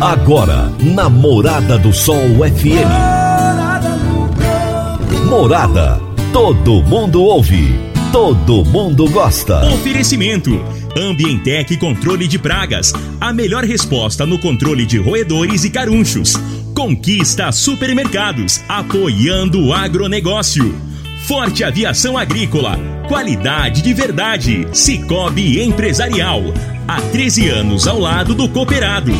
Agora, na Morada do Sol FM. Morada. Todo mundo ouve. Todo mundo gosta. Oferecimento. Ambientec Controle de Pragas. A melhor resposta no controle de roedores e carunchos. Conquista Supermercados. Apoiando o agronegócio. Forte Aviação Agrícola. Qualidade de verdade. Cicobi Empresarial. Há 13 anos ao lado do cooperado.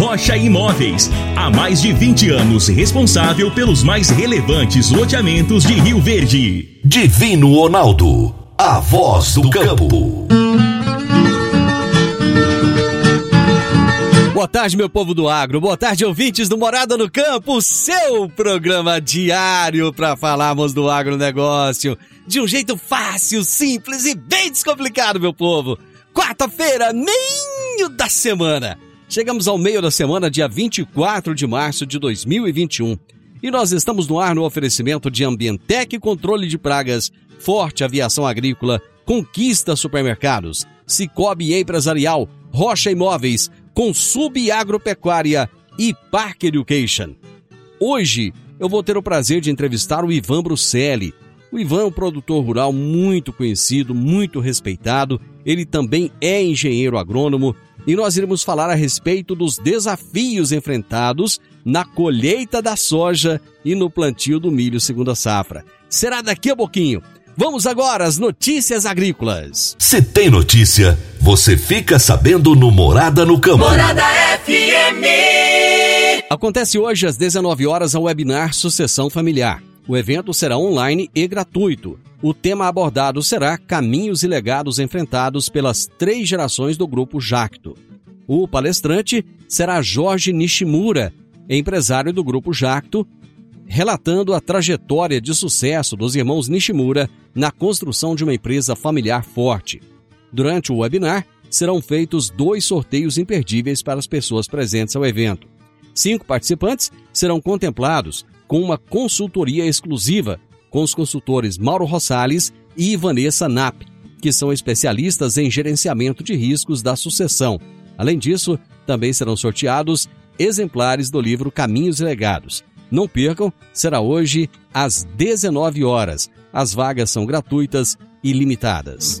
Rocha Imóveis. Há mais de 20 anos responsável pelos mais relevantes loteamentos de Rio Verde. Divino Ronaldo. A voz do campo. Boa tarde, meu povo do agro. Boa tarde, ouvintes do Morada no Campo, seu programa diário para falarmos do agronegócio de um jeito fácil, simples e bem descomplicado, meu povo. Quarta-feira, meio da semana. Chegamos ao meio da semana, dia 24 de março de 2021. E nós estamos no ar no oferecimento de Ambientec Controle de Pragas, Forte Aviação Agrícola, Conquista Supermercados, Cicobi Empresarial, Rocha Imóveis, Consub Agropecuária e Park Education. Hoje eu vou ter o prazer de entrevistar o Ivan Bruselli. O Ivan é um produtor rural muito conhecido, muito respeitado. Ele também é engenheiro agrônomo e nós iremos falar a respeito dos desafios enfrentados na colheita da soja e no plantio do milho segunda safra. Será daqui a pouquinho. Vamos agora às notícias agrícolas. Se tem notícia, você fica sabendo no Morada no Campo. Morada FM. Acontece hoje às 19 horas a webinar Sucessão Familiar. O evento será online e gratuito. O tema abordado será Caminhos e Legados Enfrentados pelas Três Gerações do Grupo Jacto. O palestrante será Jorge Nishimura, empresário do Grupo Jacto, relatando a trajetória de sucesso dos irmãos Nishimura na construção de uma empresa familiar forte. Durante o webinar, serão feitos dois sorteios imperdíveis para as pessoas presentes ao evento. Cinco participantes serão contemplados com uma consultoria exclusiva com os consultores Mauro Rosales e Vanessa Nap, que são especialistas em gerenciamento de riscos da sucessão. Além disso, também serão sorteados exemplares do livro Caminhos e Legados. Não percam, será hoje às 19 horas. As vagas são gratuitas e limitadas.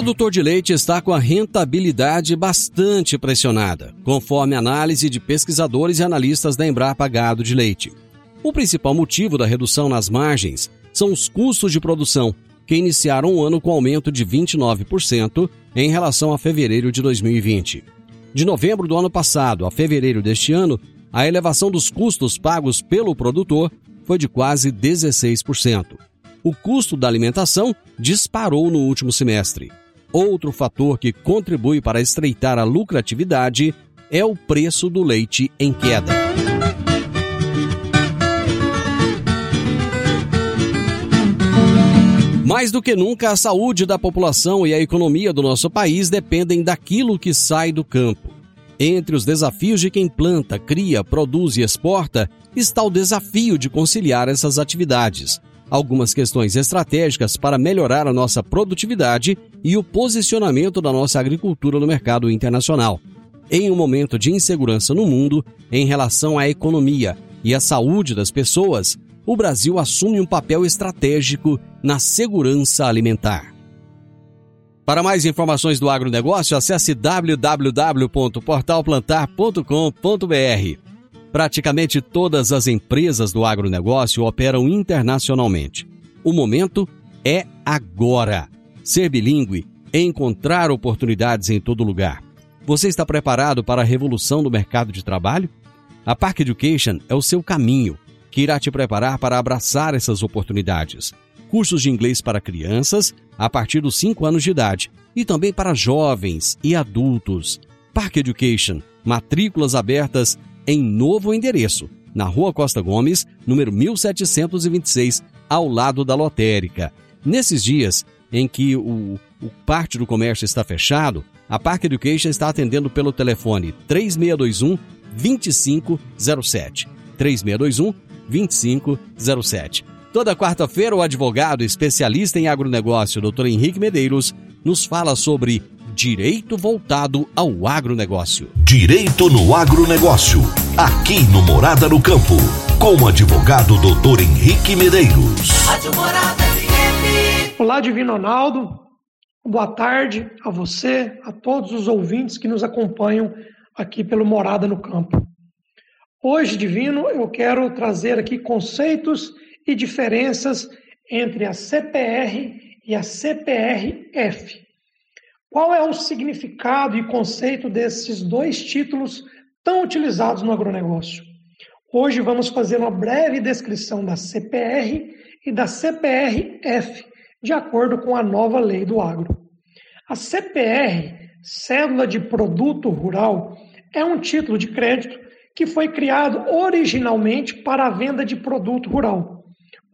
Produtor de leite está com a rentabilidade bastante pressionada, conforme análise de pesquisadores e analistas da Embrapa Gado de Leite. O principal motivo da redução nas margens são os custos de produção, que iniciaram o ano com aumento de 29% em relação a fevereiro de 2020. De novembro do ano passado a fevereiro deste ano, a elevação dos custos pagos pelo produtor foi de quase 16%. O custo da alimentação disparou no último semestre. Outro fator que contribui para estreitar a lucratividade é o preço do leite em queda. Mais do que nunca, a saúde da população e a economia do nosso país dependem daquilo que sai do campo. Entre os desafios de quem planta, cria, produz e exporta, está o desafio de conciliar essas atividades. Algumas questões estratégicas para melhorar a nossa produtividade e o posicionamento da nossa agricultura no mercado internacional. Em um momento de insegurança no mundo em relação à economia e à saúde das pessoas, o Brasil assume um papel estratégico na segurança alimentar. Para mais informações do agronegócio, acesse www.portalplantar.com.br. Praticamente todas as empresas do agronegócio operam internacionalmente. O momento é agora. Ser bilíngue é encontrar oportunidades em todo lugar. Você está preparado para a revolução do mercado de trabalho? A Park Education é o seu caminho que irá te preparar para abraçar essas oportunidades. Cursos de inglês para crianças a partir dos 5 anos de idade e também para jovens e adultos. Park Education, matrículas abertas em novo endereço, na Rua Costa Gomes, número 1726, ao lado da lotérica. Nesses dias em que o, o parte do comércio está fechado, a Park Education está atendendo pelo telefone 3621 2507. 3621 2507. Toda quarta-feira, o advogado especialista em agronegócio, Dr. Henrique Medeiros, nos fala sobre direito voltado ao agronegócio. Direito no agronegócio, aqui no Morada no Campo, com o advogado Dr. Henrique Medeiros. Olá, Divino Ronaldo. Boa tarde a você, a todos os ouvintes que nos acompanham aqui pelo Morada no Campo. Hoje, Divino, eu quero trazer aqui conceitos e diferenças entre a CPR e a CPRF. Qual é o significado e conceito desses dois títulos tão utilizados no agronegócio? Hoje vamos fazer uma breve descrição da CPR e da CPRF, de acordo com a nova lei do agro. A CPR, Cédula de Produto Rural, é um título de crédito que foi criado originalmente para a venda de produto rural.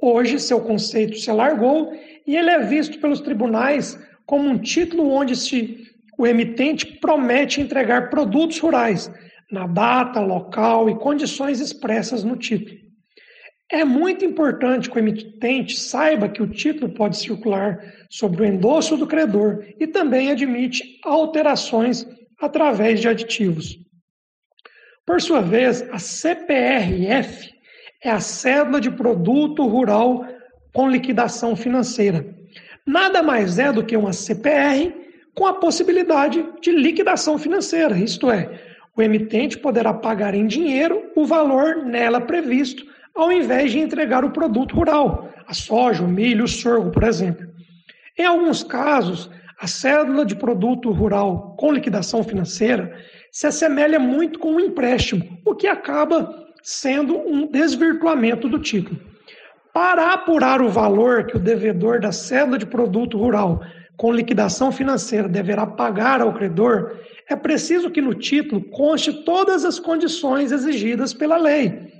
Hoje, seu conceito se alargou e ele é visto pelos tribunais como um título onde se o emitente promete entregar produtos rurais na data, local e condições expressas no título. É muito importante que o emitente saiba que o título pode circular sobre o endosso do credor e também admite alterações através de aditivos. Por sua vez, a CPRF é a cédula de produto rural com liquidação financeira nada mais é do que uma CPR com a possibilidade de liquidação financeira, isto é, o emitente poderá pagar em dinheiro o valor nela previsto, ao invés de entregar o produto rural, a soja, o milho, o sorgo, por exemplo. Em alguns casos, a cédula de produto rural com liquidação financeira se assemelha muito com um empréstimo, o que acaba sendo um desvirtuamento do título. Para apurar o valor que o devedor da cédula de produto rural com liquidação financeira deverá pagar ao credor, é preciso que no título conste todas as condições exigidas pela lei,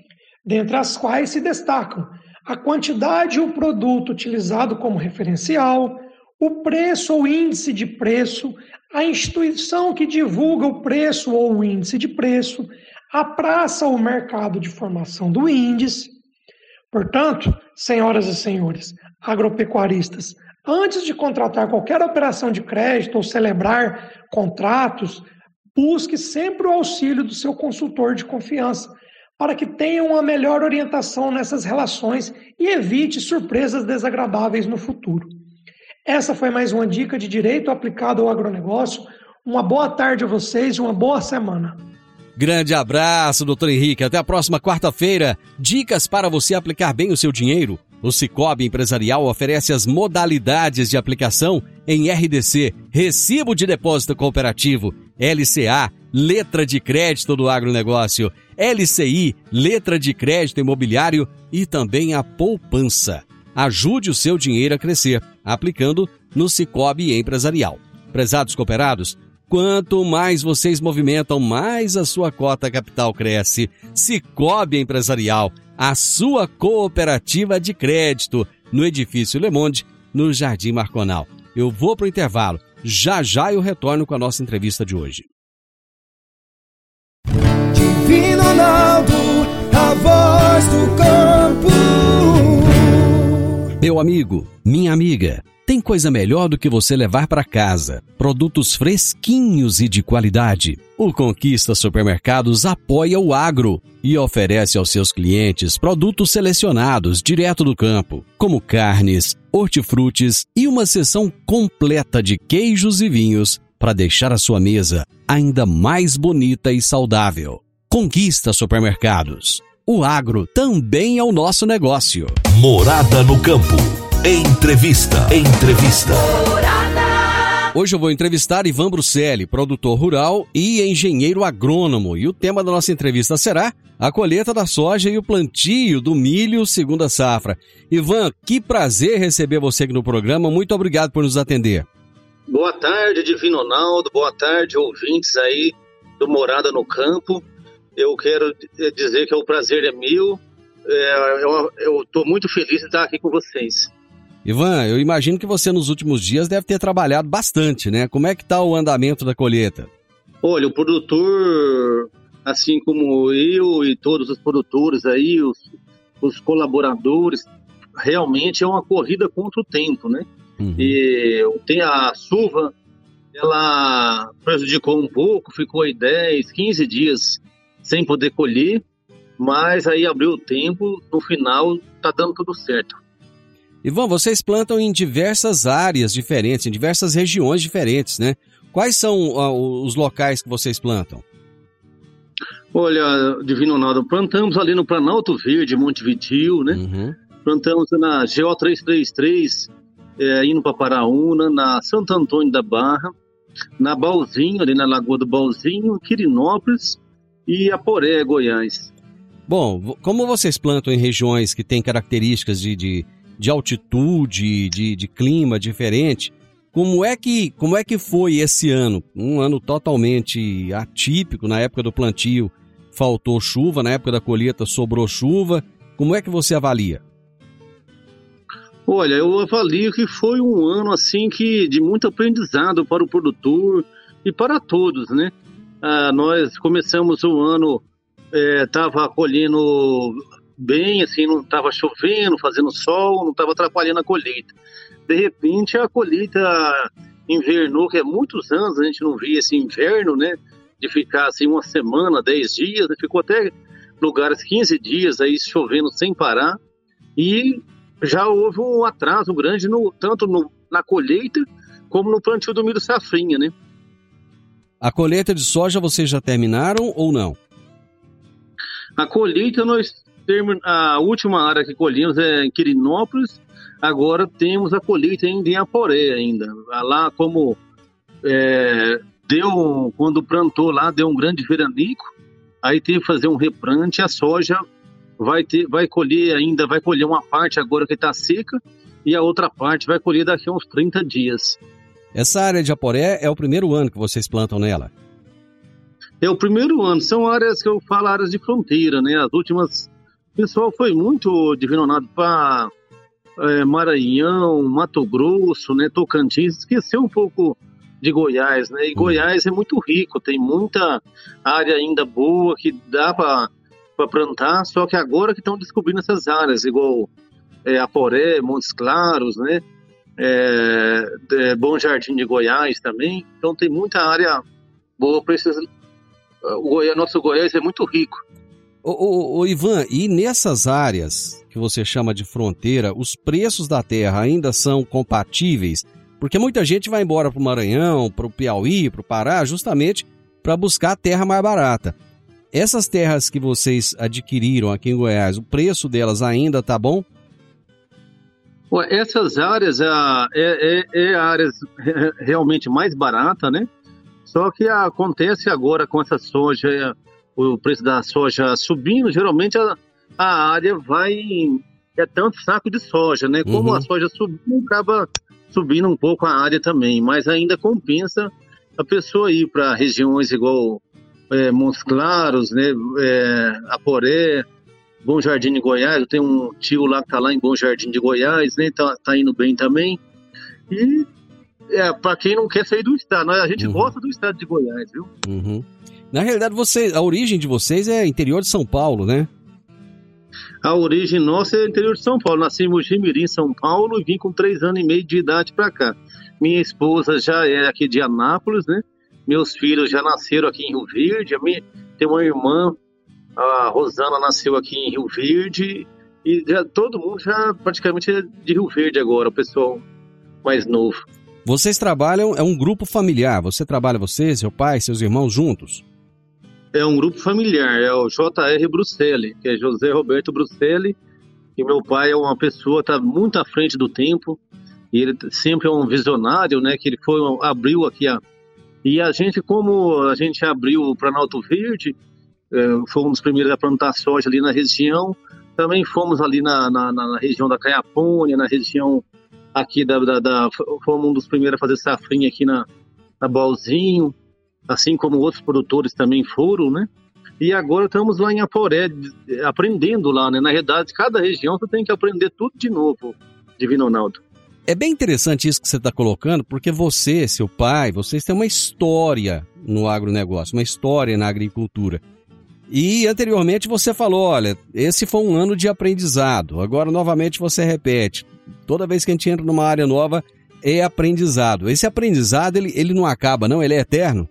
dentre as quais se destacam a quantidade e o produto utilizado como referencial, o preço ou índice de preço, a instituição que divulga o preço ou o índice de preço, a praça ou mercado de formação do índice, Portanto, senhoras e senhores, agropecuaristas, antes de contratar qualquer operação de crédito ou celebrar contratos, busque sempre o auxílio do seu consultor de confiança, para que tenha uma melhor orientação nessas relações e evite surpresas desagradáveis no futuro. Essa foi mais uma dica de direito aplicado ao agronegócio. Uma boa tarde a vocês e uma boa semana. Grande abraço, doutor Henrique. Até a próxima quarta-feira. Dicas para você aplicar bem o seu dinheiro. O Cicobi Empresarial oferece as modalidades de aplicação em RDC, Recibo de Depósito Cooperativo, LCA, Letra de Crédito do Agronegócio, LCI, Letra de Crédito Imobiliário e também a poupança. Ajude o seu dinheiro a crescer, aplicando no Cicobi Empresarial. Prezados cooperados, Quanto mais vocês movimentam, mais a sua cota capital cresce. Cicobi Empresarial, a sua cooperativa de crédito, no edifício Le Monde, no Jardim Marconal. Eu vou para o intervalo. Já já eu retorno com a nossa entrevista de hoje. Divino a voz do campo. Meu amigo, minha amiga. Tem coisa melhor do que você levar para casa. Produtos fresquinhos e de qualidade. O Conquista Supermercados apoia o agro e oferece aos seus clientes produtos selecionados direto do campo, como carnes, hortifrutis e uma seção completa de queijos e vinhos para deixar a sua mesa ainda mais bonita e saudável. Conquista Supermercados. O agro também é o nosso negócio. Morada no campo. Entrevista. Entrevista. Hoje eu vou entrevistar Ivan Bruselli, produtor rural e engenheiro agrônomo. E o tema da nossa entrevista será a colheita da soja e o plantio do milho segunda safra. Ivan, que prazer receber você aqui no programa. Muito obrigado por nos atender. Boa tarde, Divino Ronaldo. Boa tarde, ouvintes aí do Morada no Campo. Eu quero dizer que o prazer é meu. É, eu estou muito feliz de estar aqui com vocês. Ivan, eu imagino que você nos últimos dias deve ter trabalhado bastante, né? Como é que está o andamento da colheita? Olha, o produtor, assim como eu e todos os produtores aí, os, os colaboradores, realmente é uma corrida contra o tempo, né? Uhum. E tem a chuva, ela prejudicou um pouco, ficou aí 10, 15 dias sem poder colher, mas aí abriu o tempo, no final tá dando tudo certo. Ivan, vocês plantam em diversas áreas diferentes, em diversas regiões diferentes, né? Quais são uh, os locais que vocês plantam? Olha, Divino Ronaldo, plantamos ali no Planalto Verde, Montevidil, né? Uhum. Plantamos na GO 333, é, indo para Paraúna, na Santo Antônio da Barra, na Balzinho, ali na Lagoa do Balzinho, Quirinópolis e Aporé, Goiás. Bom, como vocês plantam em regiões que têm características de, de, de altitude, de, de clima diferente, como é que como é que foi esse ano? Um ano totalmente atípico na época do plantio, faltou chuva, na época da colheita sobrou chuva. Como é que você avalia? Olha, eu avalio que foi um ano assim que de muito aprendizado para o produtor e para todos, né? Ah, nós começamos o ano estava é, colhendo bem, assim, não estava chovendo, fazendo sol, não estava atrapalhando a colheita. De repente a colheita invernou, que é muitos anos a gente não via esse inverno, né? De ficar assim uma semana, dez dias, ficou até lugares 15 dias aí chovendo sem parar. E já houve um atraso grande, no, tanto no, na colheita como no plantio do milho safrinha, né? A colheita de soja vocês já terminaram ou não? A colheita nós temos a última área que colhemos é em Quirinópolis. Agora temos a colheita ainda em Aporé ainda. Lá como é, deu quando plantou lá deu um grande veranico, aí teve que fazer um replante. A soja vai ter, vai colher ainda, vai colher uma parte agora que está seca e a outra parte vai colher daqui a uns 30 dias. Essa área de Aporé é o primeiro ano que vocês plantam nela? É o primeiro ano. São áreas que eu falo áreas de fronteira, né? As últimas. O pessoal foi muito divinonado para é, Maranhão, Mato Grosso, né? Tocantins. Esqueceu um pouco de Goiás, né? E uhum. Goiás é muito rico, tem muita área ainda boa que dá para plantar, só que agora que estão descobrindo essas áreas, igual é, Aporé, Montes Claros, né? É, é, Bom Jardim de Goiás também. Então tem muita área boa para esses o Goiás, nosso Goiás é muito rico. Ô, Ivan, e nessas áreas que você chama de fronteira, os preços da terra ainda são compatíveis? Porque muita gente vai embora para o Maranhão, para o Piauí, para o Pará, justamente para buscar terra mais barata. Essas terras que vocês adquiriram aqui em Goiás, o preço delas ainda tá bom? Essas áreas é, é, é, áreas realmente mais barata, né? Só que acontece agora com essa soja, o preço da soja subindo, geralmente a, a área vai. É tanto saco de soja, né? Como uhum. a soja subindo, acaba subindo um pouco a área também, mas ainda compensa a pessoa ir para regiões igual é, Montes Claros, né? É, Aporé, Bom Jardim de Goiás. Eu tenho um tio lá que está lá em Bom Jardim de Goiás, né? Tá, tá indo bem também. E é, para quem não quer sair do estado. A gente uhum. gosta do estado de Goiás, viu? Uhum. Na realidade, você, a origem de vocês é interior de São Paulo, né? A origem nossa é interior de São Paulo. Nasci em Mojimirim, São Paulo, e vim com três anos e meio de idade para cá. Minha esposa já é aqui de Anápolis, né? Meus filhos já nasceram aqui em Rio Verde. A minha, tem uma irmã, a Rosana, nasceu aqui em Rio Verde. E já, todo mundo já praticamente é de Rio Verde agora, o pessoal mais novo. Vocês trabalham, é um grupo familiar. Você trabalha você, seu pai, seus irmãos juntos? É um grupo familiar, é o JR Bruxelli, que é José Roberto Bruxelli. E meu pai é uma pessoa está muito à frente do tempo. E ele sempre é um visionário, né? Que ele foi abriu aqui a e a gente como a gente abriu o Planalto Verde, é, fomos os primeiros a plantar soja ali na região. Também fomos ali na, na, na região da Caiapônia, na região aqui da, da, da fomos um dos primeiros a fazer safrinha aqui na, na Balzinho, assim como outros produtores também foram, né? E agora estamos lá em Aporé, aprendendo lá, né? Na realidade, cada região você tem que aprender tudo de novo, Divino Ronaldo. É bem interessante isso que você está colocando, porque você, seu pai, vocês têm uma história no agronegócio, uma história na agricultura. E anteriormente você falou, olha, esse foi um ano de aprendizado. Agora novamente você repete. Toda vez que a gente entra numa área nova, é aprendizado. Esse aprendizado, ele, ele não acaba, não? Ele é eterno?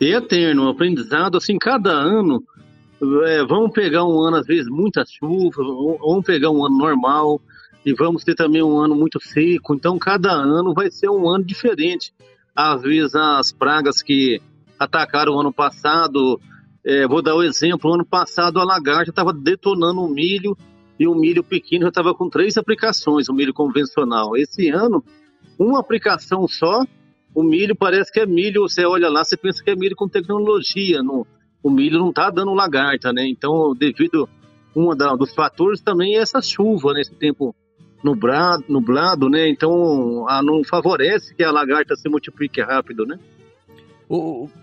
É eterno. O aprendizado, assim, cada ano, é, vamos pegar um ano, às vezes, muita chuva, vamos pegar um ano normal, e vamos ter também um ano muito seco. Então, cada ano vai ser um ano diferente. Às vezes, as pragas que atacaram o ano passado, é, vou dar o um exemplo, ano passado a lagarta estava detonando o milho e o milho pequeno já estava com três aplicações, o milho convencional. Esse ano, uma aplicação só, o milho parece que é milho, você olha lá, você pensa que é milho com tecnologia, no, o milho não está dando lagarta, né? Então, devido um dos fatores também é essa chuva nesse tempo nublado, nublado, né? Então, a, não favorece que a lagarta se multiplique rápido, né?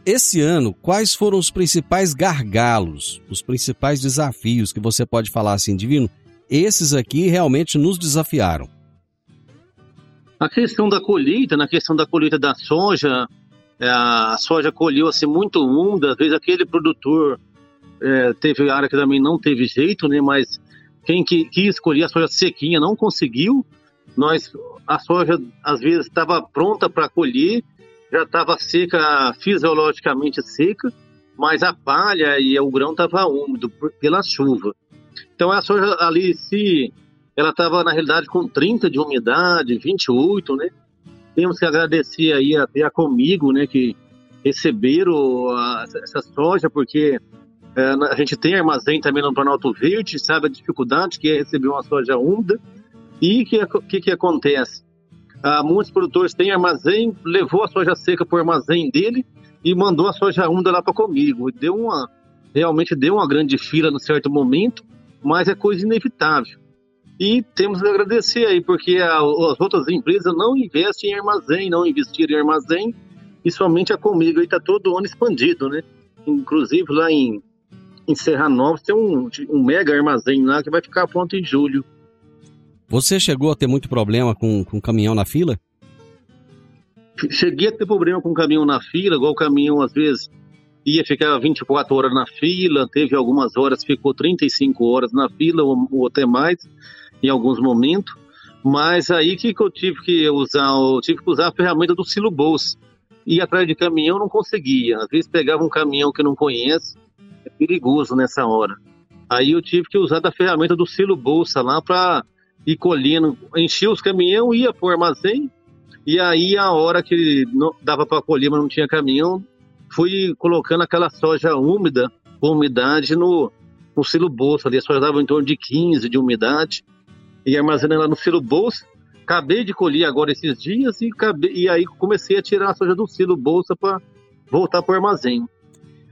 Esse ano, quais foram os principais gargalos, os principais desafios que você pode falar assim, Divino? Esses aqui realmente nos desafiaram. A questão da colheita, na questão da colheita da soja, é, a soja colheu-se muito úmida, às vezes aquele produtor é, teve área que também não teve jeito, né? Mas quem que, quis colher a soja sequinha não conseguiu. Nós, a soja às vezes estava pronta para colher, já estava seca, fisiologicamente seca, mas a palha e o grão estava úmido pela chuva. Então a soja ali, se ela estava na realidade com 30 de umidade, 28, né? Temos que agradecer aí até a Comigo, né, que receberam a, essa soja, porque é, a gente tem armazém também no Planalto Verde, sabe a dificuldade que é receber uma soja úmida. E o que, que, que acontece? Ah, muitos produtores têm armazém, levou a soja seca para o armazém dele e mandou a soja úmida lá para comigo. Deu uma, realmente deu uma grande fila no certo momento, mas é coisa inevitável. E temos que agradecer aí, porque a, as outras empresas não investem em armazém, não investiram em armazém, e somente a Comigo está todo ano expandido, né? Inclusive lá em em Serra Nova tem um, um mega armazém lá que vai ficar pronto em julho. Você chegou a ter muito problema com, com caminhão na fila? Cheguei a ter problema com caminhão na fila, igual o caminhão às vezes ia ficar 24 horas na fila, teve algumas horas ficou 35 horas na fila ou, ou até mais em alguns momentos. Mas aí que eu tive que usar, eu tive que usar a ferramenta do silo bolsa. Ir atrás de caminhão não conseguia. Às vezes pegava um caminhão que não conhece, é perigoso nessa hora. Aí eu tive que usar da ferramenta do silo bolsa lá para ir colhendo, enchia os caminhão, ia para o armazém, e aí a hora que não dava para colher, mas não tinha caminhão, fui colocando aquela soja úmida, com umidade no, no silo bolsa ali, a soja dava em torno de 15 de umidade, e armazenei lá no silo bolsa, acabei de colher agora esses dias, e, acabei, e aí comecei a tirar a soja do silo bolsa para voltar para o armazém.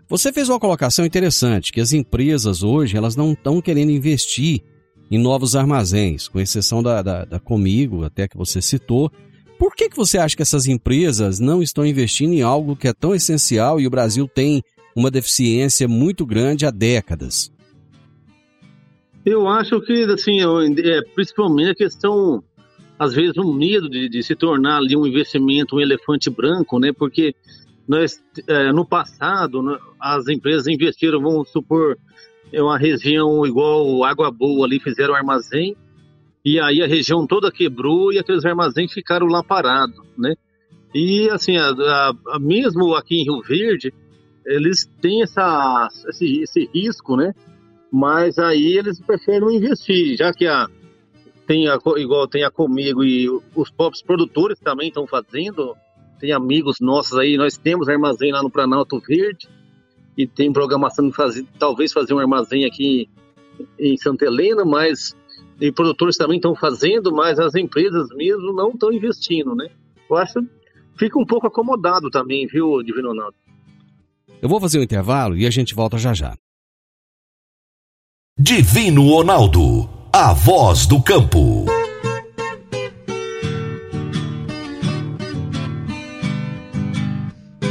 Você fez uma colocação interessante, que as empresas hoje elas não estão querendo investir em novos armazéns, com exceção da, da, da, Comigo, até que você citou. Por que, que você acha que essas empresas não estão investindo em algo que é tão essencial e o Brasil tem uma deficiência muito grande há décadas? Eu acho que, assim, é, principalmente a questão, às vezes, o medo de, de se tornar ali um investimento, um elefante branco, né? Porque nós, é, no passado, né, as empresas investiram, vamos supor, em uma região igual Água Boa ali, fizeram armazém, e aí a região toda quebrou e aqueles armazéns ficaram lá parados, né? E assim, a, a, a, mesmo aqui em Rio Verde, eles têm essa, esse, esse risco, né? Mas aí eles preferem investir, já que a, tem a, igual tem a Comigo e os próprios produtores também estão fazendo, tem amigos nossos aí, nós temos armazém lá no Planalto Verde e tem programação de fazer, talvez fazer um armazém aqui em Santa Helena, mas e produtores também estão fazendo, mas as empresas mesmo não estão investindo, né? Eu acho que fica um pouco acomodado também, viu, Divino Ronaldo? Eu vou fazer um intervalo e a gente volta já já. Divino Ronaldo, a voz do campo.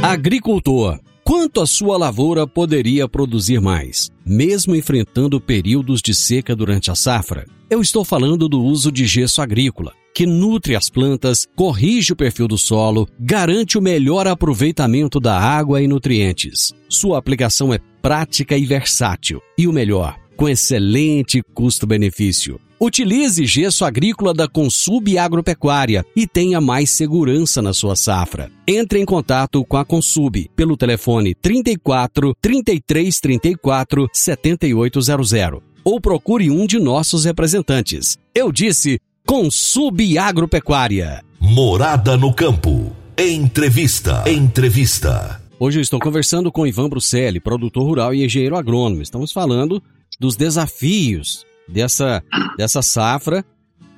Agricultor, quanto a sua lavoura poderia produzir mais, mesmo enfrentando períodos de seca durante a safra? Eu estou falando do uso de gesso agrícola, que nutre as plantas, corrige o perfil do solo, garante o melhor aproveitamento da água e nutrientes. Sua aplicação é prática e versátil. E o melhor, com excelente custo-benefício. Utilize gesso agrícola da Consub Agropecuária e tenha mais segurança na sua safra. Entre em contato com a Consub pelo telefone 34 33 34 7800 ou procure um de nossos representantes. Eu disse Consub Agropecuária. Morada no campo. Entrevista. Entrevista. Hoje eu estou conversando com Ivan Bruselli, produtor rural e engenheiro agrônomo. Estamos falando dos desafios dessa, dessa safra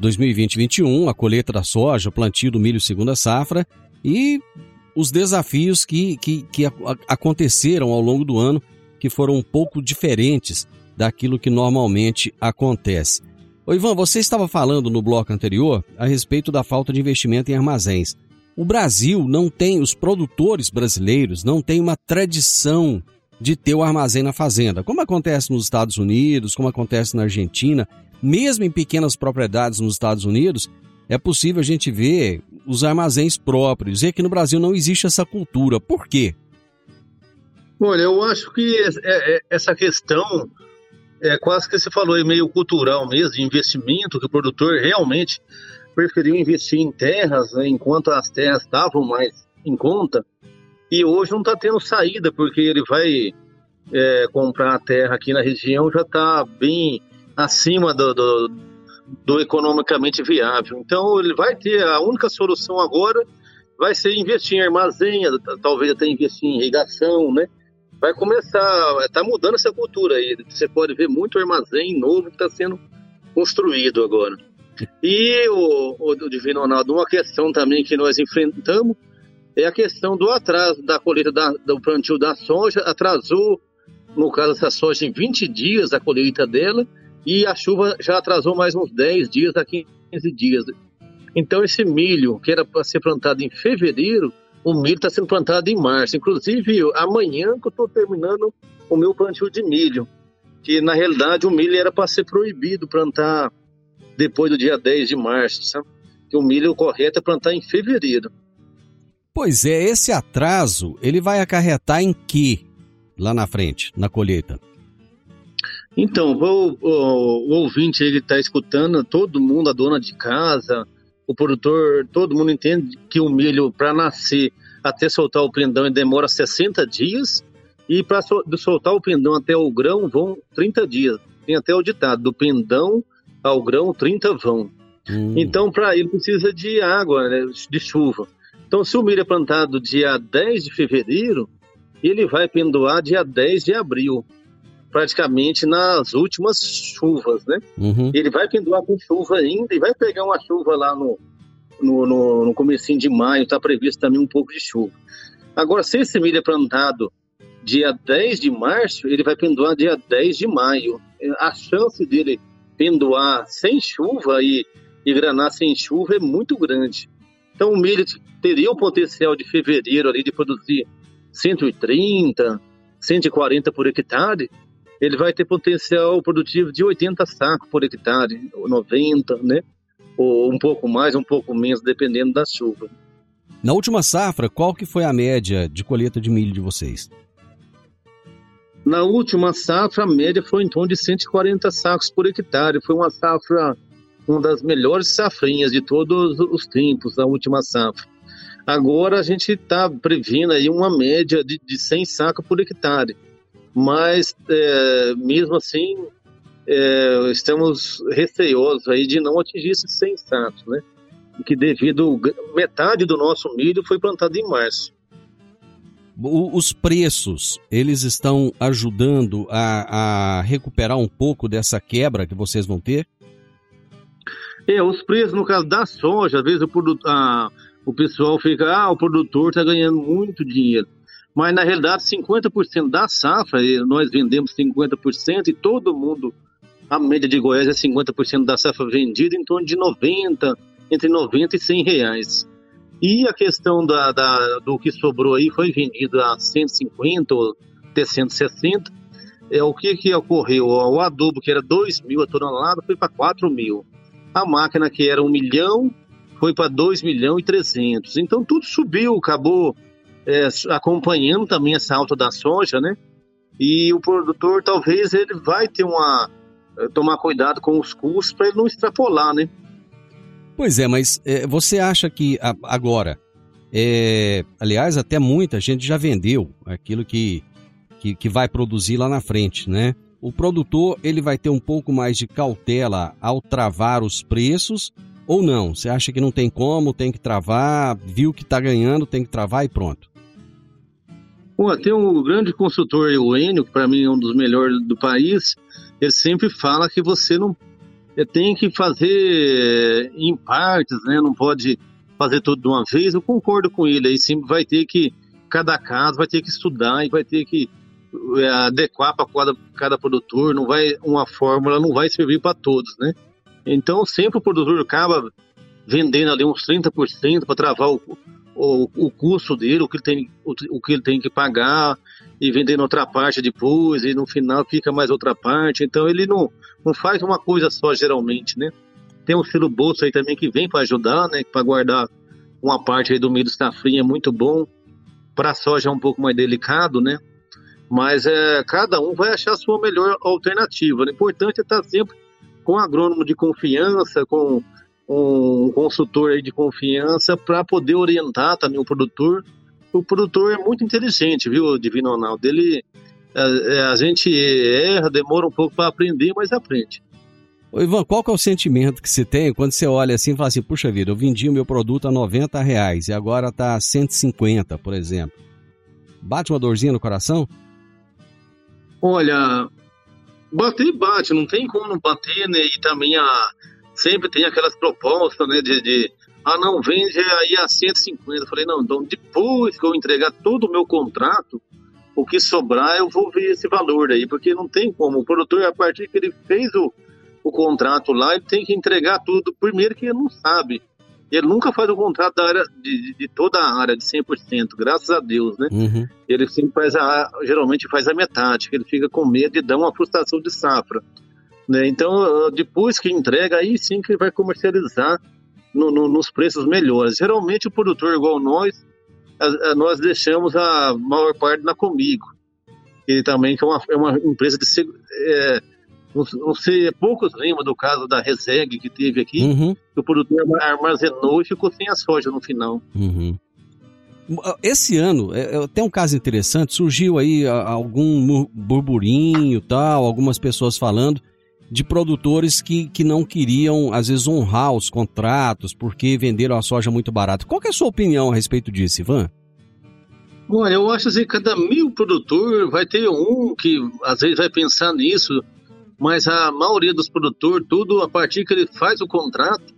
2020-21, a colheita da soja, o plantio do milho segunda safra e os desafios que, que, que aconteceram ao longo do ano que foram um pouco diferentes daquilo que normalmente acontece. Ô Ivan, você estava falando no bloco anterior a respeito da falta de investimento em armazéns. O Brasil não tem, os produtores brasileiros não têm uma tradição de ter o armazém na fazenda, como acontece nos Estados Unidos, como acontece na Argentina, mesmo em pequenas propriedades nos Estados Unidos, é possível a gente ver os armazéns próprios. E aqui no Brasil não existe essa cultura. Por quê? Olha, eu acho que é, é, essa questão é quase que você falou, é meio cultural mesmo, de investimento, que o produtor realmente preferiu investir em terras, né, enquanto as terras estavam mais em conta, e hoje não está tendo saída, porque ele vai é, comprar a terra aqui na região, já está bem acima do, do, do, economicamente viável. Então ele vai ter, a única solução agora vai ser investir em armazém, talvez até investir em irrigação, né? Vai começar, está mudando essa cultura aí. Você pode ver muito armazém novo que está sendo construído agora. E o, o Divino Ronaldo, uma questão também que nós enfrentamos é a questão do atraso da colheita da, do plantio da soja, atrasou, no caso dessa soja, em 20 dias a colheita dela, e a chuva já atrasou mais uns 10 dias a 15 dias. Então esse milho, que era para ser plantado em fevereiro, o milho está sendo plantado em março. Inclusive, amanhã que eu estou terminando o meu plantio de milho, que na realidade o milho era para ser proibido plantar depois do dia 10 de março, sabe? Que o milho correto é plantar em fevereiro. Pois é, esse atraso, ele vai acarretar em que lá na frente, na colheita? Então, o, o, o ouvinte ele está escutando, todo mundo, a dona de casa, o produtor, todo mundo entende que o milho, para nascer até soltar o pendão, demora 60 dias, e para soltar o pendão até o grão vão 30 dias. Tem até o ditado, do pendão ao grão, 30 vão. Hum. Então, para ele precisa de água, né, de chuva. Então, se o milho é plantado dia 10 de fevereiro, ele vai pendoar dia 10 de abril, praticamente nas últimas chuvas, né? Uhum. Ele vai pendoar com chuva ainda e vai pegar uma chuva lá no, no, no, no comecinho de maio, está previsto também um pouco de chuva. Agora, se esse milho é plantado dia 10 de março, ele vai pendoar dia 10 de maio. A chance dele pendoar sem chuva e, e granar sem chuva é muito grande. Então o milho teria um potencial de fevereiro ali de produzir 130, 140 por hectare, ele vai ter potencial produtivo de 80 sacos por hectare, 90, né? Ou um pouco mais, um pouco menos, dependendo da chuva. Na última safra, qual que foi a média de colheita de milho de vocês? Na última safra, a média foi em torno de 140 sacos por hectare. Foi uma safra uma das melhores safrinhas de todos os tempos, a última safra. Agora a gente está prevendo aí uma média de, de 100 sacos por hectare, mas é, mesmo assim é, estamos receosos aí de não atingir esses 100 sacos, né? Que devido metade do nosso milho foi plantado em março. Os preços, eles estão ajudando a, a recuperar um pouco dessa quebra que vocês vão ter? É, os preços, no caso da soja, às vezes o, produto, o pessoal fica, ah, o produtor está ganhando muito dinheiro. Mas, na realidade, 50% da safra, nós vendemos 50% e todo mundo, a média de Goiás é 50% da safra vendida em torno de 90, entre 90 e 100 reais. E a questão da, da, do que sobrou aí foi vendido a 150 ou até 160. É, o que, que ocorreu? O adubo, que era 2 mil a tonelada, foi para 4 mil. A máquina que era 1 milhão foi para 2 milhões e 300. Então tudo subiu, acabou é, acompanhando também essa alta da soja, né? E o produtor talvez ele vai ter uma eh, tomar cuidado com os custos para ele não extrapolar, né? Pois é, mas é, você acha que agora, é, aliás, até muita gente já vendeu aquilo que, que, que vai produzir lá na frente, né? O produtor ele vai ter um pouco mais de cautela ao travar os preços ou não? Você acha que não tem como, tem que travar, viu que está ganhando, tem que travar e pronto? Pô, tem um grande consultor, o Enio, que para mim é um dos melhores do país, ele sempre fala que você não tem que fazer em partes, né? Não pode fazer tudo de uma vez. Eu concordo com ele, aí sempre vai ter que, cada caso vai ter que estudar e vai ter que adequar para cada, cada produtor, não vai, uma fórmula não vai servir para todos, né? Então sempre o produtor acaba vendendo ali uns 30% para travar o, o, o custo dele, o que, ele tem, o, o, que ele tem que pagar, e vendendo outra parte depois, e no final fica mais outra parte. Então ele não, não faz uma coisa só, geralmente, né? Tem um selo bolso aí também que vem para ajudar, né? Para guardar uma parte aí do milho safrinha é muito bom. Para soja é um pouco mais delicado, né? Mas é, cada um vai achar a sua melhor alternativa. O importante é estar sempre com um agrônomo de confiança, com um consultor aí de confiança para poder orientar também o produtor. O produtor é muito inteligente, viu, Divino Ronaldo? Ele, a, é, é, a gente erra, demora um pouco para aprender, mas aprende. Ô Ivan, qual que é o sentimento que você tem quando você olha assim e fala assim, puxa vida, eu vendi o meu produto a 90 reais e agora está a 150, por exemplo. Bate uma dorzinha no coração? Olha, bater bate, não tem como não bater, né? E também a, sempre tem aquelas propostas, né, de, de ah, não, vende aí a 150. Eu falei, não, então depois que eu entregar todo o meu contrato, o que sobrar eu vou ver esse valor aí, porque não tem como. O produtor, a partir que ele fez o, o contrato lá, ele tem que entregar tudo. Primeiro que ele não sabe. Ele nunca faz o contrato da área, de, de toda a área de 100%, graças a Deus, né? Uhum. Ele sempre faz a, geralmente faz a metade, que ele fica com medo de dar uma frustração de safra. Né? Então, depois que entrega, aí sim que ele vai comercializar no, no, nos preços melhores. Geralmente, o produtor, igual nós, a, a, nós deixamos a maior parte na Comigo, que também é uma, é uma empresa de. É, não, não sei, poucos lembram do caso da Reseg que teve aqui, uhum. que o produtor armazenou e ficou sem a soja no final. Uhum. Esse ano, é, é, tem um caso interessante, surgiu aí algum burburinho tal, algumas pessoas falando de produtores que, que não queriam, às vezes, honrar os contratos porque venderam a soja muito barato. Qual é a sua opinião a respeito disso, Ivan? Olha, eu acho assim, que cada mil produtor vai ter um que às vezes vai pensar nisso, mas a maioria dos produtores, tudo a partir que ele faz o contrato,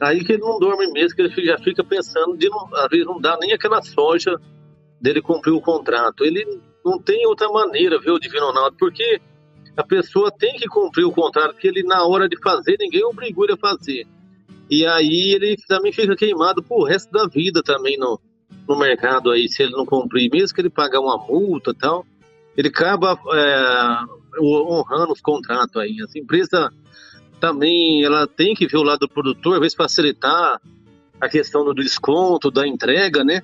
aí que ele não dorme mesmo, que ele já fica pensando de não, às vezes não dá nem aquela soja dele cumprir o contrato. Ele não tem outra maneira, viu, Divino Ronaldo, porque a pessoa tem que cumprir o contrato, que ele na hora de fazer, ninguém obrigou ele a fazer. E aí ele também fica queimado pro resto da vida também no, no mercado aí, se ele não cumprir, mesmo que ele pagar uma multa e tal, ele acaba é, honrando os contratos aí. Essa empresa também, ela tem que ver o lado do produtor, às vezes facilitar a questão do desconto, da entrega, né?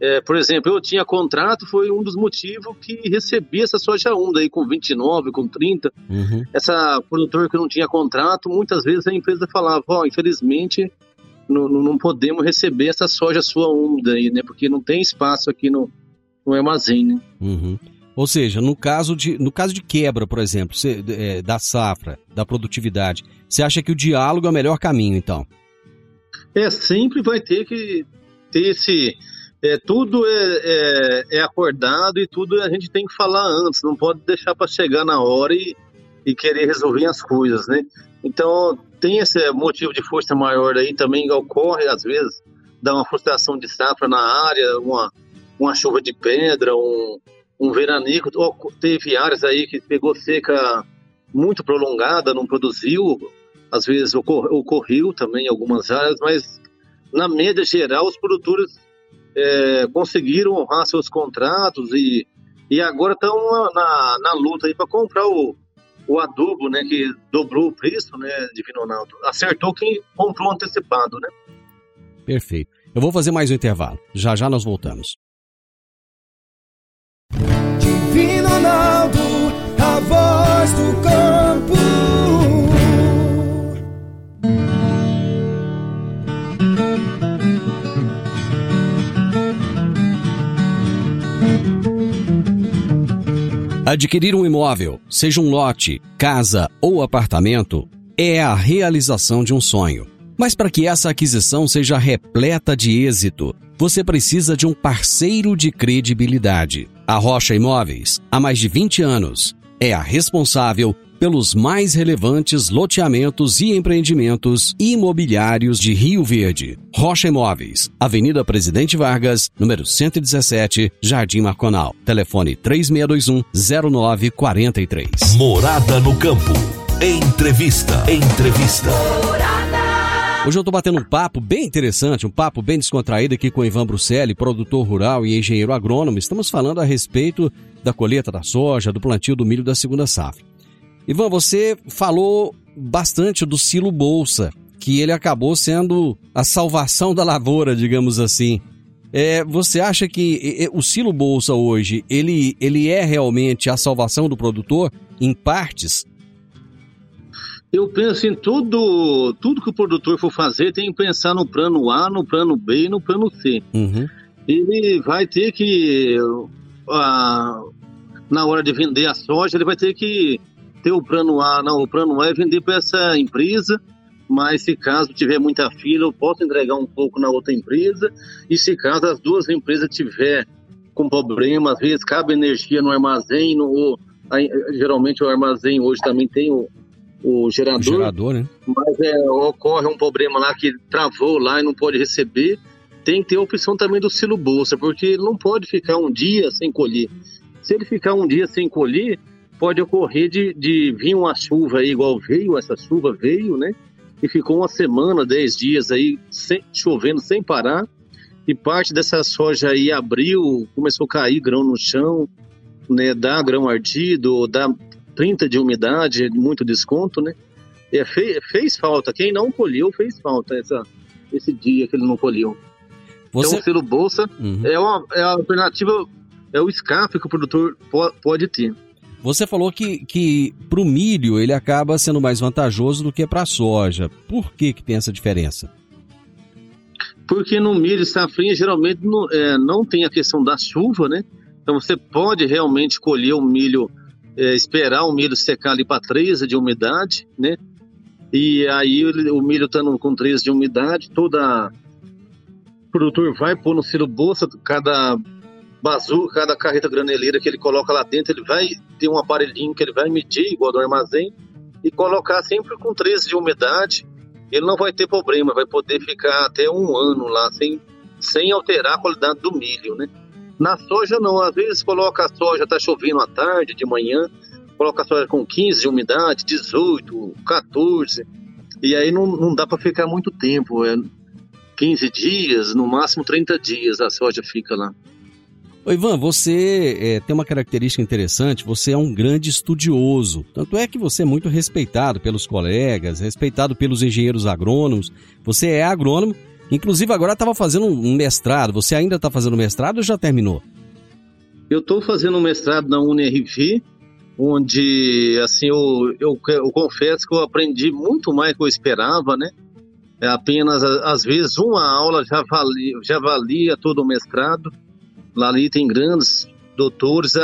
É, por exemplo, eu tinha contrato, foi um dos motivos que recebi essa soja onda aí com 29, com 30. Uhum. Essa produtora que não tinha contrato, muitas vezes a empresa falava, ó, oh, infelizmente não, não, podemos receber essa soja sua úmida aí, né? Porque não tem espaço aqui no, no armazém, né? Uhum. Ou seja, no caso de, no caso de quebra, por exemplo, é, da safra, da produtividade, você acha que o diálogo é o melhor caminho, então? É, sempre vai ter que ter esse é, tudo é, é, é, acordado e tudo a gente tem que falar antes, não pode deixar para chegar na hora e, e querer resolver as coisas, né? Então, tem esse motivo de força maior aí também ocorre, às vezes, dá uma frustração de safra na área, uma, uma chuva de pedra, um, um veranico. Teve áreas aí que pegou seca muito prolongada, não produziu, às vezes ocorreu também em algumas áreas, mas na média geral os produtores é, conseguiram honrar seus contratos e, e agora estão na, na luta aí para comprar o, o adubo, né, que dobrou o preço, né, Divino Ronaldo. Acertou quem comprou antecipado, né? Perfeito. Eu vou fazer mais um intervalo. Já já nós voltamos. Ronaldo, a voz do campo. Adquirir um imóvel, seja um lote, casa ou apartamento, é a realização de um sonho. Mas para que essa aquisição seja repleta de êxito, você precisa de um parceiro de credibilidade. A Rocha Imóveis, há mais de 20 anos, é a responsável pelos mais relevantes loteamentos e empreendimentos imobiliários de Rio Verde. Rocha Imóveis, Avenida Presidente Vargas, número 117, Jardim Marconal. Telefone 3621-0943. Morada no campo. Entrevista. Entrevista. Hoje eu estou batendo um papo bem interessante, um papo bem descontraído aqui com Ivan Bruselli, produtor rural e engenheiro agrônomo. Estamos falando a respeito da colheita da soja, do plantio do milho da segunda safra. Ivan, você falou bastante do silo bolsa, que ele acabou sendo a salvação da lavoura, digamos assim. É, você acha que o silo bolsa hoje ele, ele é realmente a salvação do produtor em partes? Eu penso em tudo, tudo que o produtor for fazer tem que pensar no plano A, no plano B e no plano C. Uhum. Ele vai ter que, ah, na hora de vender a soja, ele vai ter que ter o plano A, não, o plano A é vender para essa empresa, mas se caso tiver muita fila, eu posso entregar um pouco na outra empresa, e se caso as duas empresas tiver com problema, às vezes cabe energia no armazém, no, geralmente o armazém hoje também tem o, o gerador, O gerador, né? mas é, ocorre um problema lá que travou lá e não pode receber, tem que ter a opção também do silo bolsa, porque ele não pode ficar um dia sem colher. Se ele ficar um dia sem colher, pode ocorrer de, de vir uma chuva aí, igual veio, essa chuva veio, né? E ficou uma semana, dez dias aí, sem, chovendo sem parar. E parte dessa soja aí abriu, começou a cair grão no chão, né? Dá grão ardido, dá 30 de umidade, muito desconto, né? É, fez, fez falta. Quem não colheu, fez falta essa, esse dia que ele não colheu. Você... Então, o selo bolsa Uhum. é, uma, é a alternativa, é o escape que o produtor po- pode ter. Você falou que, que para o milho ele acaba sendo mais vantajoso do que para a soja. Por que, que tem essa diferença? Porque no milho safrinha geralmente não, é, não tem a questão da chuva, né? Então você pode realmente colher o milho, é, esperar o milho secar ali para 13 de umidade, né? E aí o milho estando com 13 de umidade, toda o produtor vai pôr no silo bolsa, cada bazu, cada carreta graneleira que ele coloca lá dentro, ele vai ter um aparelhinho que ele vai medir igual do armazém e colocar sempre com 13 de umidade ele não vai ter problema, vai poder ficar até um ano lá sem, sem alterar a qualidade do milho, né? Na soja não, às vezes coloca a soja, tá chovendo à tarde, de manhã, coloca a soja com 15 de umidade, 18, 14, e aí não, não dá para ficar muito tempo, é 15 dias, no máximo 30 dias a soja fica lá. Ô Ivan, você é, tem uma característica interessante, você é um grande estudioso. Tanto é que você é muito respeitado pelos colegas, respeitado pelos engenheiros agrônomos. Você é agrônomo, inclusive agora estava fazendo um mestrado. Você ainda está fazendo mestrado ou já terminou? Eu estou fazendo um mestrado na UNRV, onde, assim, eu, eu, eu confesso que eu aprendi muito mais do que eu esperava, né? É apenas, às vezes, uma aula já valia, já valia todo o mestrado. Lá ali tem grandes doutores,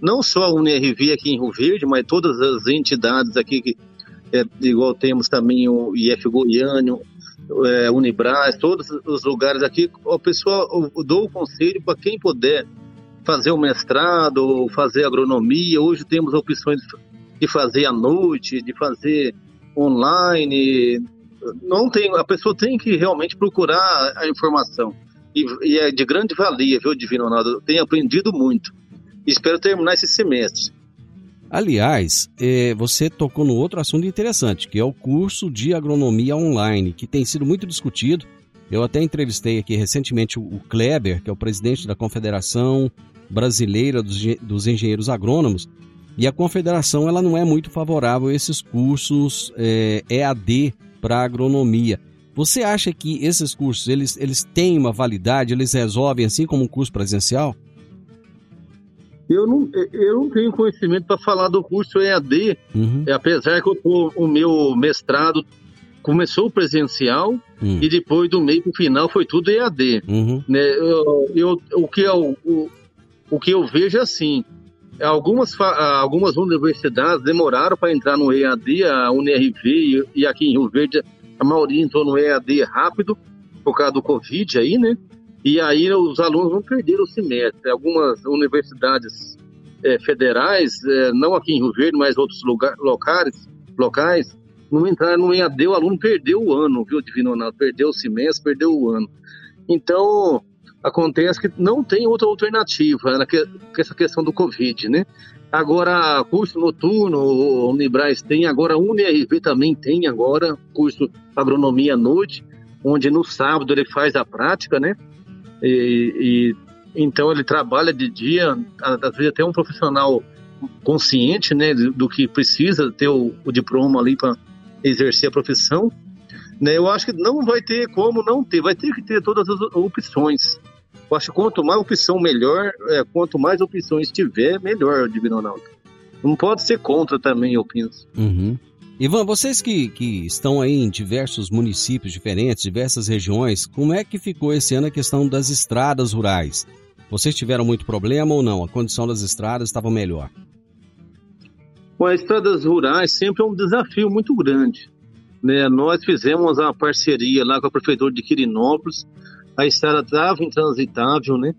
não só a UNRV aqui em Rio Verde, mas todas as entidades aqui, que, é, igual temos também o IF Goiânia, é, Unibras, todos os lugares aqui, o pessoal, dou o conselho para quem puder fazer o mestrado, fazer agronomia. Hoje temos opções de fazer à noite, de fazer online. Não tem, a pessoa tem que realmente procurar a informação. E, e é de grande valia, viu, Divino Ronaldo? Tenho aprendido muito. Espero terminar esse semestre. Aliás, é, você tocou no outro assunto interessante, que é o curso de agronomia online, que tem sido muito discutido. Eu até entrevistei aqui recentemente o Kleber, que é o presidente da Confederação Brasileira dos, dos Engenheiros Agrônomos, e a confederação ela não é muito favorável a esses cursos é, EAD para agronomia. Você acha que esses cursos eles, eles têm uma validade, eles resolvem assim como um curso presencial? Eu não, eu não tenho conhecimento para falar do curso EAD, uhum. É, apesar que tô, o meu mestrado começou presencial uhum. e depois do meio para o final foi tudo EAD. Uhum. Né? Eu, eu, o, que eu, o, o que eu vejo é assim, algumas, algumas universidades demoraram para entrar no EAD, a UNRV e, e aqui em Rio Verde a maioria entrou no EAD rápido, por causa do Covid aí, né? E aí os alunos não perderam o semestre. Algumas universidades é, federais, é, não aqui em Rio Verde, mas outros lugar, locais, locais, não entraram no EAD, o aluno perdeu o ano, viu, Divino Ronaldo? Perdeu o semestre, perdeu o ano. Então, acontece que não tem outra alternativa né, com essa questão do Covid, né? Agora, curso noturno, o Unibras tem, agora a UNIRV também tem agora, curso agronomia à noite, onde no sábado ele faz a prática, né? E, e então ele trabalha de dia, às vezes até um profissional consciente, né, do que precisa ter o, o diploma ali para exercer a profissão. Né, eu acho que não vai ter como não ter, vai ter que ter todas as opções. Eu acho que quanto mais opção, melhor. É, quanto mais opções tiver, melhor, Divino Ronaldo. Não pode ser contra também, eu penso. Uhum. Ivan, vocês que, que estão aí em diversos municípios diferentes, diversas regiões, como é que ficou esse ano a questão das estradas rurais? Vocês tiveram muito problema ou não? A condição das estradas estava melhor? Bom, as estradas rurais sempre é um desafio muito grande. Né? Nós fizemos uma parceria lá com a Prefeitura de Quirinópolis, a estrada estava intransitável, né?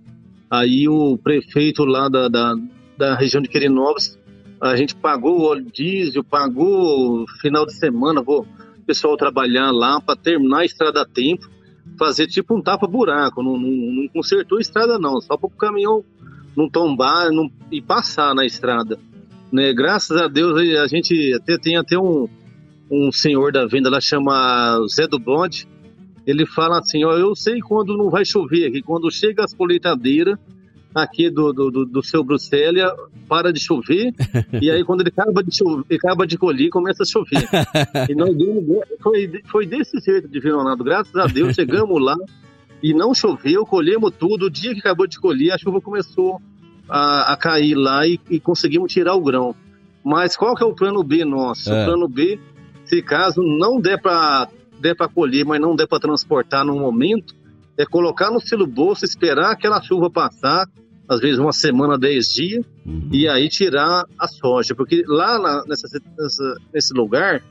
Aí o prefeito lá da, da, da região de Quirinópolis, a gente pagou o óleo diesel, pagou final de semana, vou o pessoal trabalhar lá para terminar a estrada a tempo, fazer tipo um tapa-buraco, não, não, não, consertou a estrada não, só para o caminhão não tombar não, e passar na estrada. Né? Graças a Deus a gente até, tem até um, um senhor da venda lá, chama Zé do Bonde, ele fala assim, ó, eu sei quando não vai chover aqui, quando chega as colheitadeiras aqui do, do, do, seu Brussélia, para de chover, e aí quando ele acaba de, chover, acaba de colher, começa a chover. E nós foi, foi desse jeito, de Ronaldo, graças a Deus, chegamos lá, e não choveu, colhemos tudo, o dia que acabou de colher, a chuva começou a, a cair lá e, e, conseguimos tirar o grão. Mas qual que é o plano B nosso? É. O plano B, se caso não der para der para colher, mas não der para transportar no momento, é colocar no silo bolso, esperar aquela chuva passar, às vezes uma semana, dez dias, uhum. e aí tirar a soja. Porque lá na, nessa, nessa, nesse lugar,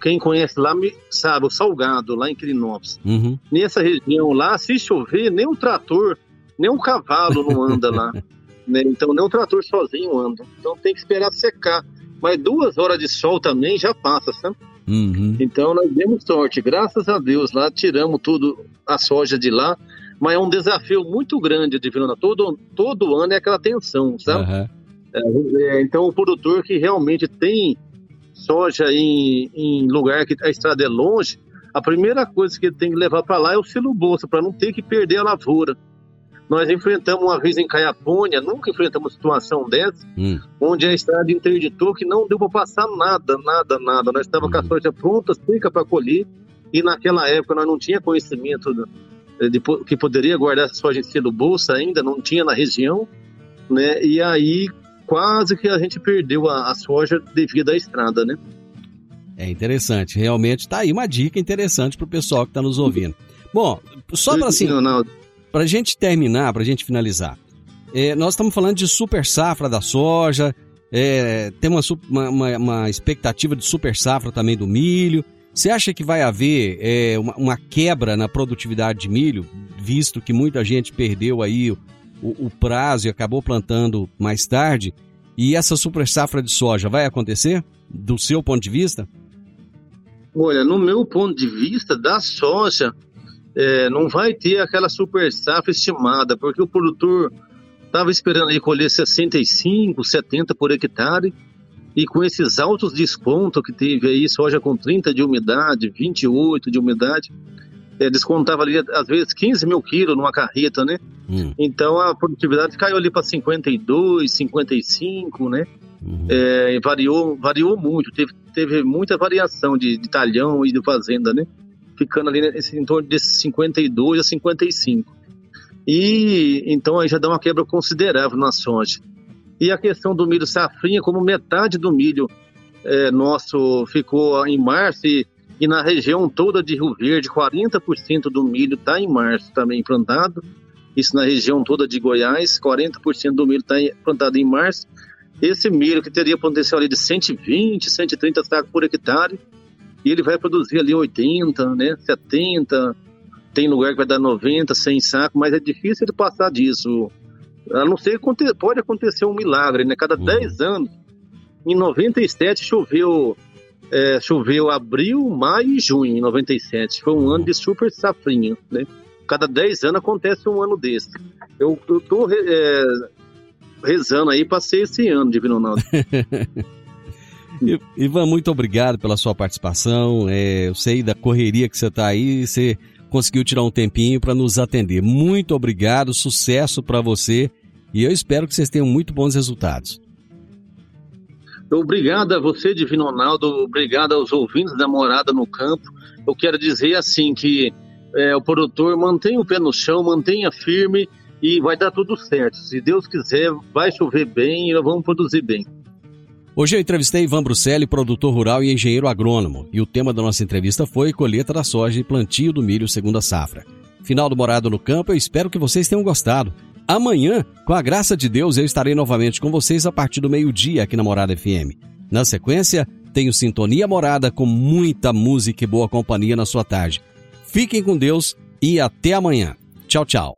quem conhece lá sabe, o Salgado, lá em Quirinópolis. Uhum. Nessa região lá, se chover, nem um trator, nem um cavalo não anda lá. Né? Então, nem um trator sozinho anda. Então, tem que esperar secar. Mas duas horas de sol também já passa, sabe? Uhum. Então nós demos sorte, graças a Deus, lá tiramos tudo, a soja de lá, mas é um desafio muito grande de Vilana. Todo, todo ano é aquela tensão, sabe? Uhum. É, então o produtor que realmente tem soja em, em lugar que a estrada é longe, a primeira coisa que ele tem que levar para lá é o silo bolsa, para não ter que perder a lavoura. Nós enfrentamos uma vez em Caiapônia, nunca enfrentamos situação dessa, hum. onde a estrada interditou que não deu para passar nada, nada, nada. Nós estávamos hum. com a soja pronta, seca para colher, e naquela época nós não tinha conhecimento de, de, que poderia guardar essa soja em selo bolsa ainda, não tinha na região, né? E aí quase que a gente perdeu a, a soja devido à estrada, né? É interessante, realmente está aí uma dica interessante para o pessoal que está nos ouvindo. Bom, só para assim, para a gente terminar, para a gente finalizar, é, nós estamos falando de super safra da soja, é, tem uma, uma, uma, expectativa de super safra também do milho. Você acha que vai haver é, uma, uma, quebra na produtividade de milho, visto que muita gente perdeu aí o, o prazo e acabou plantando mais tarde? E essa super safra de soja vai acontecer, do seu ponto de vista? Olha, no meu ponto de vista, da soja, é, não vai ter aquela super safra estimada, porque o produtor estava esperando aí colher 65, 70 por hectare, e com esses altos descontos que teve aí, soja com 30 de umidade, 28 de umidade, é, descontava ali às vezes 15 mil quilos numa carreta, né? Hum. Então a produtividade caiu ali para 52, 55, né? Uhum. É, variou, variou muito, teve, teve muita variação de, de talhão e de fazenda, né? Ficando ali nesse, em torno de 52 a 55. E então aí já dá uma quebra considerável na soja. E a questão do milho safrinha, como metade do milho é, nosso ficou em março e, e, na região toda de Rio Verde, 40% do milho está em março também plantado. Isso na região toda de Goiás, 40% do milho está plantado em março. Esse milho que teria potencial de 120, 130 sacos por hectare, e ele vai produzir ali 80, né, 70, tem lugar que vai dar 90, 100 sacos, mas é difícil de passar disso. A não ser que pode acontecer um milagre, né? Cada uhum. 10 anos, em 97 choveu, é, choveu abril, maio e junho, em 97. Foi um ano de super safrinha, né? Cada 10 anos acontece um ano desse. Eu, eu tô é, rezando aí para ser esse ano, Divino Ronaldo. Ivan, muito obrigado pela sua participação. É, eu sei da correria que você está aí, você conseguiu tirar um tempinho para nos atender. Muito obrigado, sucesso para você e eu espero que vocês tenham muito bons resultados. Obrigado a você, Divino Ronaldo, obrigado aos ouvintes da Morada no Campo. Eu quero dizer assim que é, o produtor mantenha o pé no chão, mantenha firme e vai dar tudo certo. Se Deus quiser, vai chover bem e nós vamos produzir bem. Hoje eu entrevistei Ivan Bruselli, produtor rural e engenheiro agrônomo, e o tema da nossa entrevista foi colheita da soja e plantio do milho segunda safra. Final do Morado no Campo, eu espero que vocês tenham gostado. Amanhã, com a graça de Deus, eu estarei novamente com vocês a partir do meio-dia aqui na Morada FM. Na sequência, tenho Sintonia Morada com muita música e boa companhia na sua tarde. Fiquem com Deus e até amanhã. Tchau, tchau.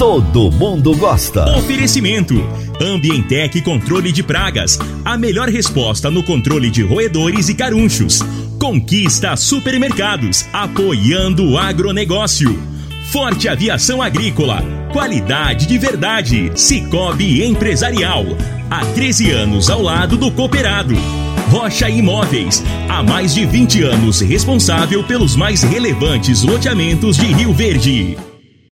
todo mundo gosta. Oferecimento: Ambientec Controle de Pragas. A melhor resposta no controle de roedores e carunchos. Conquista Supermercados, apoiando o agronegócio. Forte Aviação Agrícola. Qualidade de verdade. Cicobi Empresarial. Há 13 anos ao lado do cooperado. Rocha Imóveis. Há mais de 20 anos responsável pelos mais relevantes loteamentos de Rio Verde.